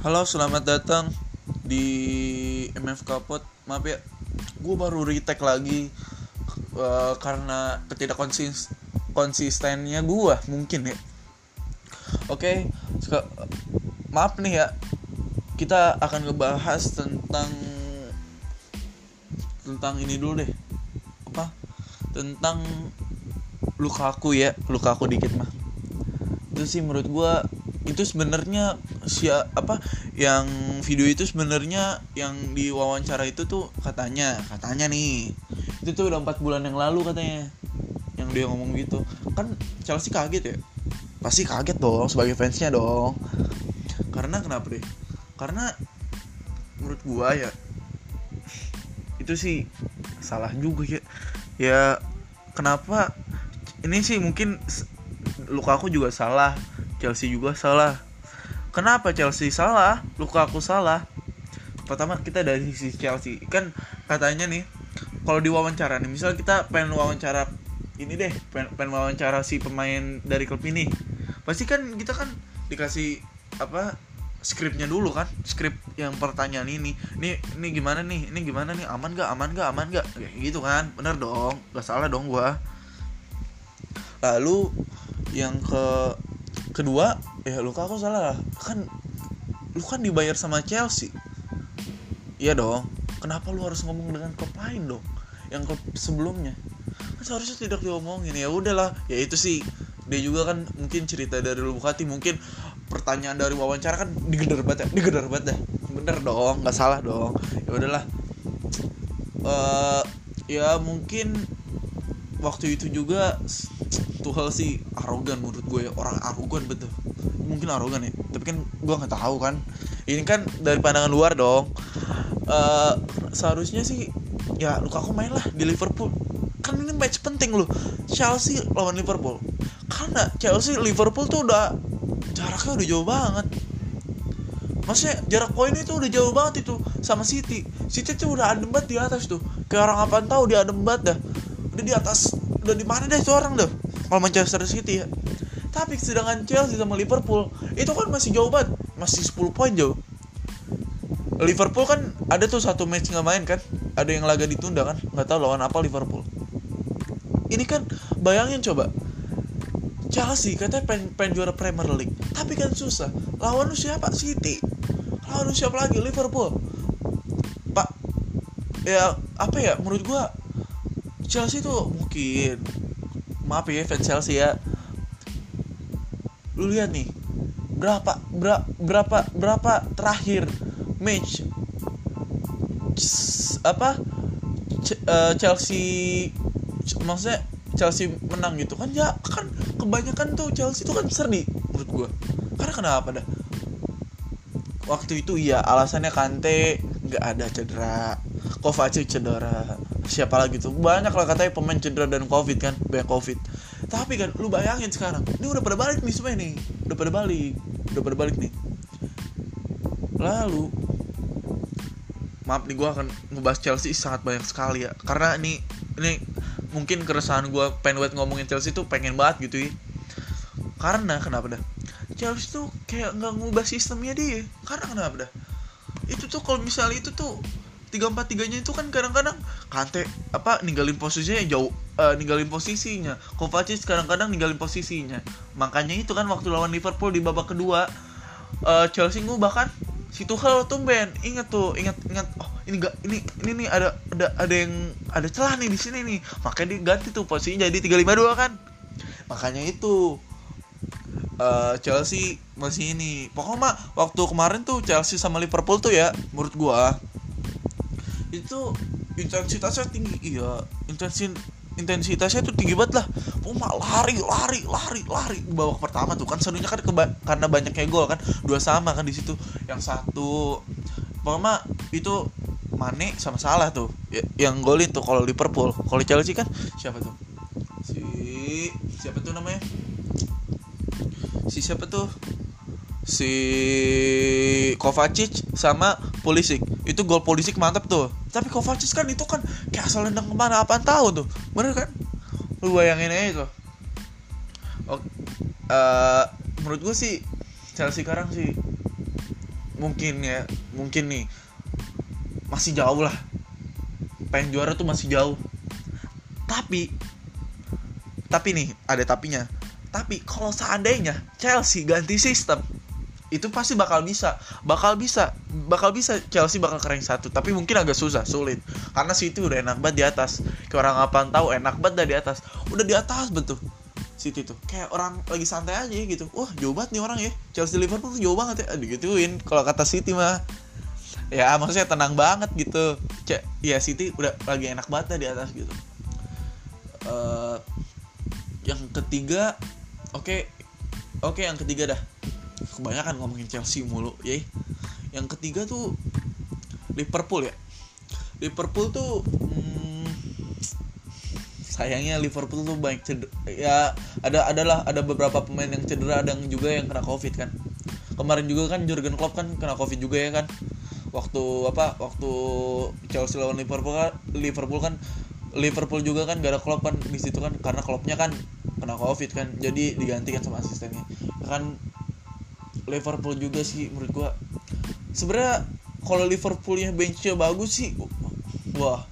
Halo, selamat datang di MF Kapot. Maaf ya, gue baru retake lagi uh, karena ketidakkonsisten konsistennya gue mungkin ya. Oke, okay, maaf nih ya, kita akan ngebahas tentang tentang ini dulu deh, apa? Tentang luka aku ya, luka aku dikit mah. Itu sih menurut gue itu sebenarnya si apa yang video itu sebenarnya yang di wawancara itu tuh katanya katanya nih. Itu tuh udah empat bulan yang lalu katanya yang dia ngomong gitu. Kan Chelsea kaget ya? Pasti kaget dong sebagai fansnya dong. Karena kenapa deh? Karena menurut gua ya itu sih salah juga ya. Ya kenapa? Ini sih mungkin luka aku juga salah Chelsea juga salah. Kenapa Chelsea salah? Lukaku salah. Pertama kita dari sisi Chelsea. Kan katanya nih kalau diwawancara nih misal kita pengen wawancara ini deh pengen, pengen wawancara si pemain dari klub ini. Pasti kan kita kan dikasih apa skripnya dulu kan skrip yang pertanyaan ini. Ini ini gimana nih? Ini gimana nih? Aman gak aman gak aman gak kayak gitu kan. Bener dong. Gak salah dong gua. Lalu yang ke kedua ya lu aku salah. Kan lu kan dibayar sama Chelsea. Iya dong. Kenapa lu harus ngomong dengan klub lain dong? Yang klub sebelumnya. Kan seharusnya tidak diomongin. Ya udahlah. Ya itu sih. Dia juga kan mungkin cerita dari lu Bukati mungkin pertanyaan dari wawancara kan digedar banget ya. Digedar banget dah bener dong. Nggak salah dong. Ya udahlah. Uh, ya mungkin waktu itu juga Tuchel sih arogan menurut gue orang arogan betul. Mungkin arogan ya tapi kan gue nggak tahu kan. Ini kan dari pandangan luar dong. Uh, seharusnya sih ya Lukaku main lah di Liverpool. Kan ini match penting loh. Chelsea lawan Liverpool. Karena Chelsea Liverpool tuh udah jaraknya udah jauh banget. Maksudnya jarak poin itu udah jauh banget itu sama City. City tuh udah adem banget di atas tuh. Kayak orang apa tahu dia adem banget dah. Udah di atas udah di mana deh itu orang dah kalau Manchester City ya. Tapi sedangkan Chelsea sama Liverpool itu kan masih jauh banget. Masih 10 poin jauh. Liverpool kan ada tuh satu match nggak main kan? Ada yang laga ditunda kan? Nggak tahu lawan apa Liverpool. Ini kan bayangin coba. Chelsea katanya pengen, pengen juara Premier League. Tapi kan susah. Lawan siapa? City. Lawan siapa lagi? Liverpool. Pak ya apa ya? Menurut gua Chelsea tuh mungkin maaf ya fans Chelsea ya. Lu lihat nih berapa ber, berapa berapa terakhir match apa? Uh, Chelsea maksudnya Chelsea menang gitu kan ya kan kebanyakan tuh Chelsea itu kan seri menurut gua. Karena kenapa dah? Waktu itu ya alasannya Kante nggak ada cedera Kovacic cedera siapa lagi tuh? Banyak lah katanya pemain cedera dan covid kan banyak covid. Tapi kan lu bayangin sekarang ini udah pada balik nih semua nih. Udah pada balik udah pada balik nih. Lalu maaf nih gue akan ngebahas Chelsea sangat banyak sekali ya. Karena ini ini mungkin keresahan gue pengen ngomongin Chelsea tuh pengen banget gitu ya. Karena kenapa dah? Chelsea tuh kayak nggak ngubah sistemnya dia. Karena kenapa dah? Itu tuh kalau misalnya itu tuh tiga empat tiganya itu kan kadang-kadang kante apa ninggalin posisinya jauh uh, ninggalin posisinya. Kovacic kadang-kadang ninggalin posisinya. Makanya itu kan waktu lawan Liverpool di babak kedua uh, Chelsea gue bahkan si Tuchel tumben. Inget tuh inget inget oh ini gak ini ini nih ada ada ada yang ada celah nih di sini nih. Makanya diganti tuh posisinya jadi tiga lima dua kan? Makanya itu uh, Chelsea masih ini. Pokoknya mah waktu kemarin tuh Chelsea sama Liverpool tuh ya menurut gua itu intensitasnya tinggi iya. Intensi intensitasnya tuh tinggi banget lah. Puma lari lari lari lari. Babak pertama tuh kan serunya kan keba karena banyaknya gol kan. Dua sama kan di situ. Yang satu pokoknya itu Mane sama Salah tuh ya, yang golin tuh kalau Liverpool. Kalau Chelsea kan siapa tuh? Si siapa tuh namanya? Si siapa tuh? Si Kovacic sama Pulisic itu gol Pulisic mantap tuh. Tapi Kovacic kan itu kan kayak asal nendang ke mana apa tahu tuh. Bener kan? Lu bayangin aja itu. Oh, uh, menurut gue sih Chelsea sekarang sih mungkin ya mungkin nih masih jauh lah. Pengen juara tuh masih jauh. Tapi tapi nih ada tapinya. Tapi kalau seandainya Chelsea ganti sistem itu pasti bakal bisa. Bakal bisa. Bakal bisa Chelsea bakal keren satu. Tapi mungkin agak susah sulit. Karena City udah enak banget di atas. Kayak orang apaan tahu enak banget dah di atas. Udah di atas betul City tuh. Kayak orang lagi santai aja gitu. Wah jauh banget nih orang ya. Chelsea Liverpool tuh jauh banget ya. Digituin kalau kata City mah. Ya maksudnya tenang banget gitu. Cek, ya City udah lagi enak banget dah di atas gitu. Uh, yang ketiga oke. Okay, oke okay, yang ketiga dah kebanyakan ngomongin Chelsea mulu ya yang ketiga tuh Liverpool ya. Liverpool tuh hmm, sayangnya Liverpool tuh banyak cedera ya ada adalah ada beberapa pemain yang cedera dan juga yang kena covid kan. Kemarin juga kan Jurgen Klopp kan kena covid juga ya kan. Waktu apa waktu Chelsea lawan Liverpool kan Liverpool kan Liverpool juga kan gak ada Klopp kan di situ kan karena Kloppnya kan kena covid kan. Jadi digantikan sama asistennya. Kan Liverpool juga sih menurut gua. Sebenarnya kalau Liverpoolnya benchnya bagus sih wah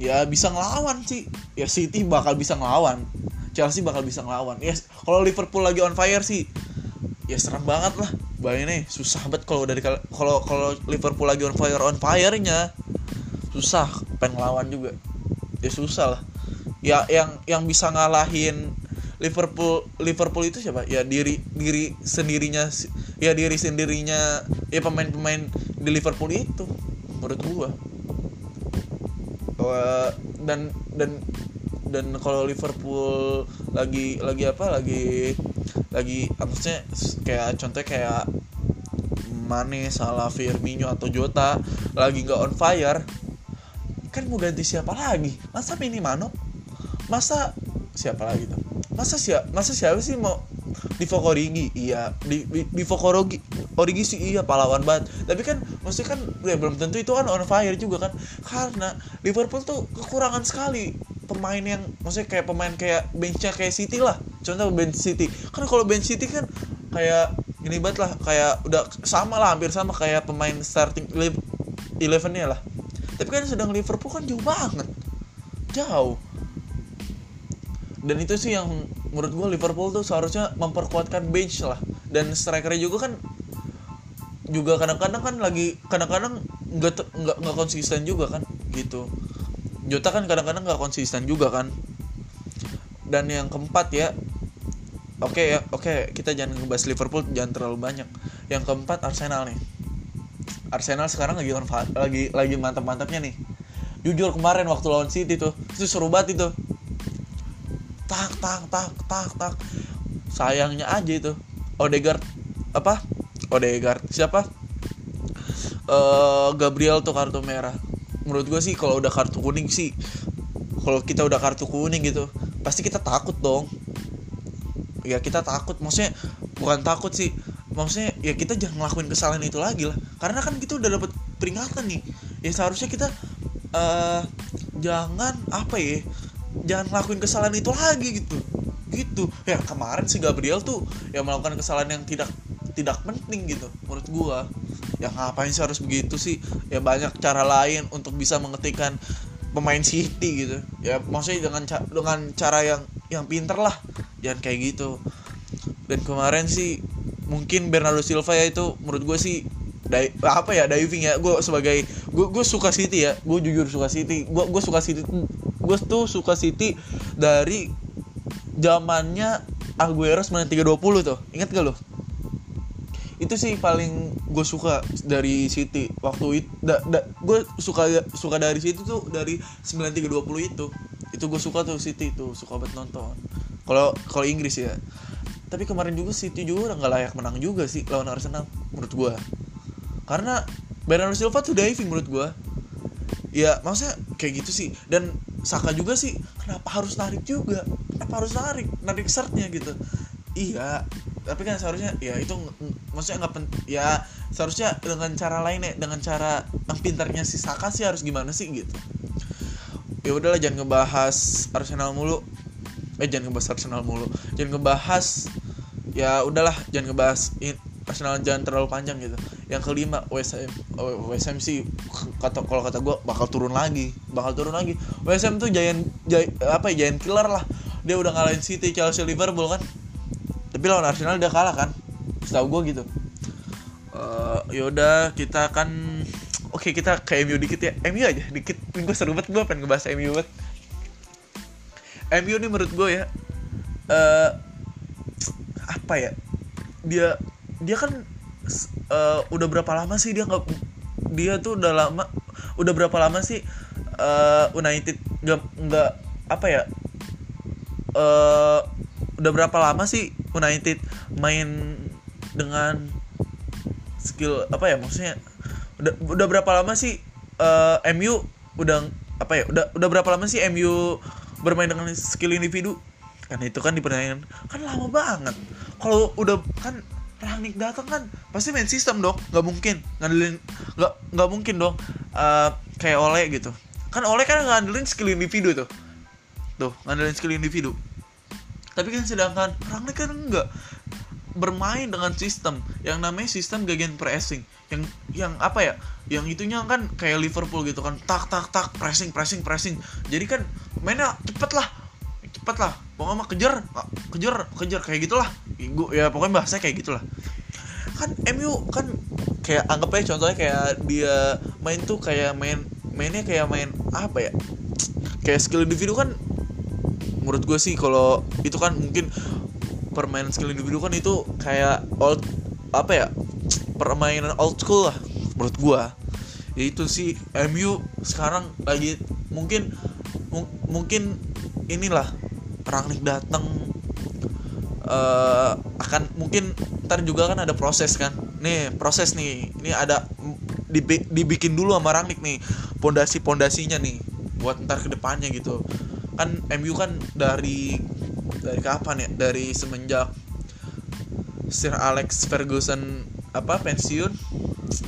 ya bisa ngelawan sih. Ya City bakal bisa ngelawan. Chelsea bakal bisa ngelawan. Ya kalau Liverpool lagi on fire sih ya serem banget lah. Bayangin nih susah banget kalau dari kalau kalau Liverpool lagi on fire on firenya susah. Pengen ngelawan juga. Ya susah lah. Ya yang yang bisa ngalahin Liverpool Liverpool itu siapa? Ya diri diri sendirinya ya diri sendirinya ya pemain-pemain di Liverpool itu menurut gua. Dan dan dan kalau Liverpool lagi lagi apa? Lagi lagi maksudnya kayak contohnya kayak Mane, Salah, Firmino atau Jota lagi nggak on fire kan mau ganti siapa lagi? Masa mano masa siapa lagi tuh masa siapa masa siapa sih mau di Fokorigi iya di di, di Fokorogi Origi sih iya pahlawan banget. Tapi kan maksudnya kan ya belum tentu itu kan on fire juga kan. Karena Liverpool tuh kekurangan sekali pemain yang maksudnya kayak pemain kayak benchnya kayak City lah. Contoh bench City. Kan kalau bench City kan kayak gini banget lah kayak udah sama lah hampir sama kayak pemain starting elevennya lah. Tapi kan sedang Liverpool kan jauh banget. Jauh dan itu sih yang menurut gue Liverpool tuh seharusnya memperkuatkan bench lah. Dan strikernya juga kan juga kadang-kadang kan lagi kadang-kadang nggak nggak nggak konsisten juga kan gitu. Jota kan kadang-kadang nggak konsisten juga kan. Dan yang keempat ya oke okay, ya oke okay, kita jangan ngebahas Liverpool jangan terlalu banyak. Yang keempat Arsenal nih. Arsenal sekarang lagi lagi lagi mantap-mantapnya nih. Jujur kemarin waktu lawan City tuh itu seru banget itu tak tak tak tak tak sayangnya aja itu. Odegaard apa? Odegaard siapa? Uh, Gabriel tuh kartu merah. Menurut gue sih kalau udah kartu kuning sih kalau kita udah kartu kuning gitu pasti kita takut dong. Ya kita takut. Maksudnya bukan takut sih. Maksudnya ya kita jangan ngelakuin kesalahan itu lagi lah. Karena kan kita udah dapat peringatan nih. Ya seharusnya kita uh, jangan apa ya jangan ngelakuin kesalahan itu lagi gitu. Gitu. Ya kemarin si Gabriel tuh yang melakukan kesalahan yang tidak tidak penting gitu menurut gua. Ya ngapain sih harus begitu sih? Ya banyak cara lain untuk bisa mengetikkan pemain City gitu. Ya maksudnya dengan dengan cara yang yang pinter lah. Jangan kayak gitu. Dan kemarin sih mungkin Bernardo Silva ya itu menurut gue sih di, apa ya diving ya. Gue sebagai gue gue suka City ya. Gue jujur suka City. Gue gue suka City gue tuh suka City dari zamannya Aguero 9320 tuh. Inget gak lo itu sih paling gue suka dari City waktu itu da, da, gue suka suka dari City tuh dari 9320 itu. Itu gue suka tuh City tuh suka banget nonton. Kalau kalau Inggris ya. Tapi kemarin juga City juga nggak layak menang juga sih lawan Arsenal menurut gue karena Bernardo Silva tuh diving menurut gue ya maksudnya kayak gitu sih. Dan Saka juga sih kenapa harus narik juga? Kenapa harus narik? Narik sertnya gitu. Iya tapi kan seharusnya ya itu maksudnya nggak pen ya seharusnya dengan cara lain ya dengan cara yang pintarnya si Saka sih harus gimana sih gitu. Ya udahlah jangan ngebahas Arsenal mulu. Eh jangan ngebahas Arsenal mulu. Jangan ngebahas ya udahlah jangan ngebahas Arsenal jangan terlalu panjang gitu yang kelima Ham oh, Ham sih kata kalau kata gue bakal turun lagi. Bakal turun lagi. Ham tuh giant, giant apa ya giant killer lah. Dia udah ngalahin City Chelsea Liverpool kan? Tapi lawan Arsenal dia kalah kan? Setahu gue gitu. Uh, yaudah kita kan oke okay, kita ke MU dikit ya. MU aja dikit. Gue seru banget gue pengen ngebahas MU banget. MU nih menurut gue ya uh, apa ya? Dia dia kan uh, udah berapa lama sih dia nggak dia tuh udah lama udah berapa lama sih uh, United nggak nggak apa ya uh, udah berapa lama sih United main dengan skill apa ya maksudnya udah udah berapa lama sih uh, MU udah apa ya udah udah berapa lama sih MU bermain dengan skill individu? Kan itu kan dipertanyakan kan lama banget. Kalau udah kan Rangnick datang kan. Pasti main sistem dong nggak mungkin. Ngandelin nggak nggak mungkin dong uh, kayak Oleh gitu. Kan Oleh kan ngandelin skill individu tuh. Tuh ngandelin skill individu. Tapi kan sedangkan Rangnick kan enggak bermain dengan sistem. Yang namanya sistem gegen pressing. Yang yang apa ya? Yang itunya kan kayak Liverpool gitu kan. Tak tak tak pressing pressing pressing. Jadi kan mainnya cepet lah. Cepet lah. Pokoknya mah kejar kejar kejar. Kayak gitulah. Ya pokoknya bahasa kayak gitulah kan MU kan kayak anggap aja contohnya kayak dia main tuh kayak main mainnya kayak main apa ya? Kayak skill individu kan menurut gue sih kalau itu kan mungkin permainan skill individu kan itu kayak old apa ya? Permainan old school lah menurut gue ya itu sih MU sekarang lagi mungkin mungkin inilah Rangnick datang uh, akan mungkin ntar juga kan ada proses kan. Nih proses nih. Ini ada dibikin dulu sama Rangnick nih pondasi pondasinya nih buat ntar ke depannya gitu. Kan MU kan dari dari kapan ya? Dari semenjak Sir Alex Ferguson apa pensiun?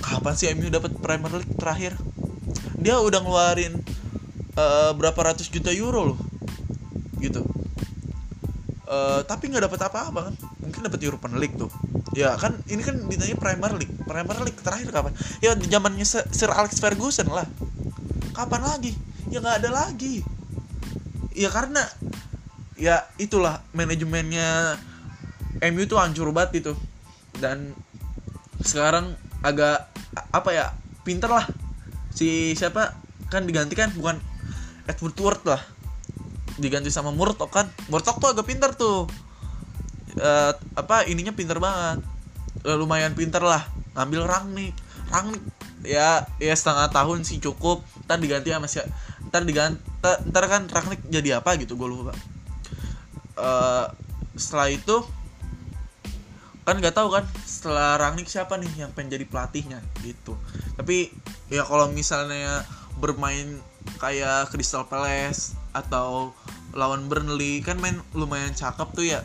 Kapan sih MU dapat Premier League terakhir? Dia udah ngeluarin uh, berapa ratus juta euro loh gitu. Uh, tapi nggak dapat apa-apa kan? Mungkin dapat European League tuh ya kan ini kan ditanya Premier League. Premier League terakhir kapan? Ya zamannya Sir Alex Ferguson lah. Kapan lagi? Ya nggak ada lagi. Ya karena ya itulah manajemennya MU tuh hancur banget itu. Dan sekarang agak apa ya pinter lah. Si siapa? Kan digantikan bukan Edward Ward lah. Diganti sama Murtok kan. Murtok tuh agak pinter tuh uh, apa ininya pinter banget. Uh, lumayan pinter lah ngambil Rangnick Rangnick ya ya setengah tahun sih cukup. Ntar diganti sama si ntar diganti ntar kan Rangnick jadi apa gitu gue lupa. Uh, setelah itu kan nggak tahu kan setelah Rangnick siapa nih yang pengen jadi pelatihnya gitu. Tapi ya kalau misalnya bermain kayak Crystal Palace atau lawan Burnley kan main lumayan cakep tuh ya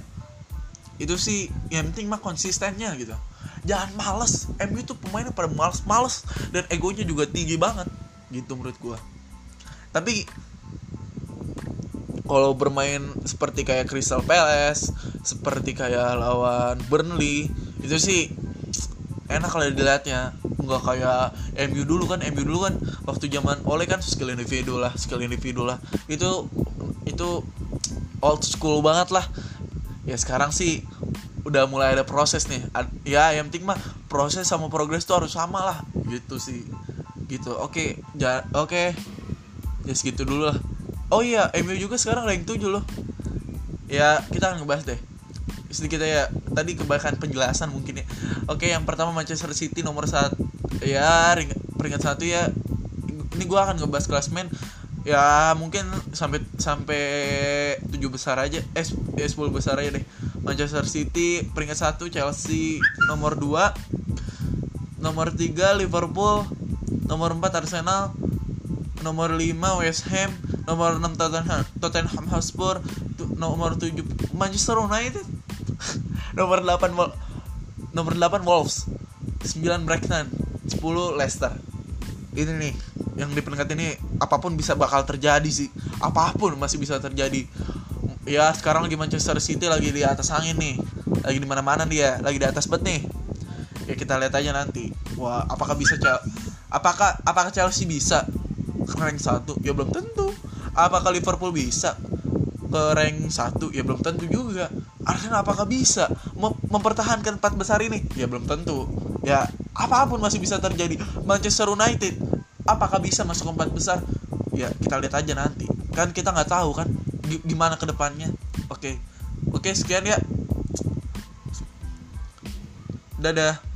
itu sih yang penting mah konsistennya gitu. Jangan males. MU tuh pemainnya pada males-males dan egonya juga tinggi banget gitu menurut gua. Tapi kalau bermain seperti kayak Crystal Palace seperti kayak lawan Burnley itu sih enak kalau dilihatnya. Nggak kayak MU dulu kan MU dulu kan waktu zaman oleh kan skill individu lah skill individu lah. Itu itu old school banget lah ya sekarang sih udah mulai ada proses nih. Ya yang penting mah proses sama progres tuh harus sama lah gitu sih. Gitu. Oke ja oke. Okay. ya segitu dulu lah. Oh iya MU juga sekarang rank 7 loh. Ya kita akan ngebahas deh. Sedikit ya tadi kebanyakan penjelasan mungkin ya. Oke yang pertama Manchester City nomor satu ya peringkat satu ya. Ini gue akan ngebahas klasmen ya mungkin sampai sampai tujuh besar aja. Eh, eh sepuluh besar aja deh. Manchester City peringkat satu Chelsea. Nomor dua nomor tiga Liverpool. Nomor empat Arsenal. Nomor lima West Ham. Nomor enam Tottenham Tottenham Hotspur. Nomor tujuh Manchester United. Nomor 8 nomor 8 Wolves. 9 Brighton. 10 Leicester. Ini nih yang di peringkat ini apa pun bisa bakal terjadi sih. Apa pun masih bisa terjadi. Ya sekarang lagi Manchester City lagi di atas angin nih. Lagi di mana mana dia lagi di atas bet nih. Ya kita lihat aja nanti. Wah apakah bisa Chel apakah apakah Chelsea bisa ke rank satu? Ya belum tentu. Apakah Liverpool bisa ke rank satu? Ya belum tentu juga. Arsenal apakah bisa mem- mempertahankan empat besar ini? Ya belum tentu. Ya apa pun masih bisa terjadi. Manchester United apakah bisa masuk empat besar? Ya kita lihat aja nanti. Kan kita nggak tahu kan gi- gimana ke depannya oke. Oke sekian ya. Dadah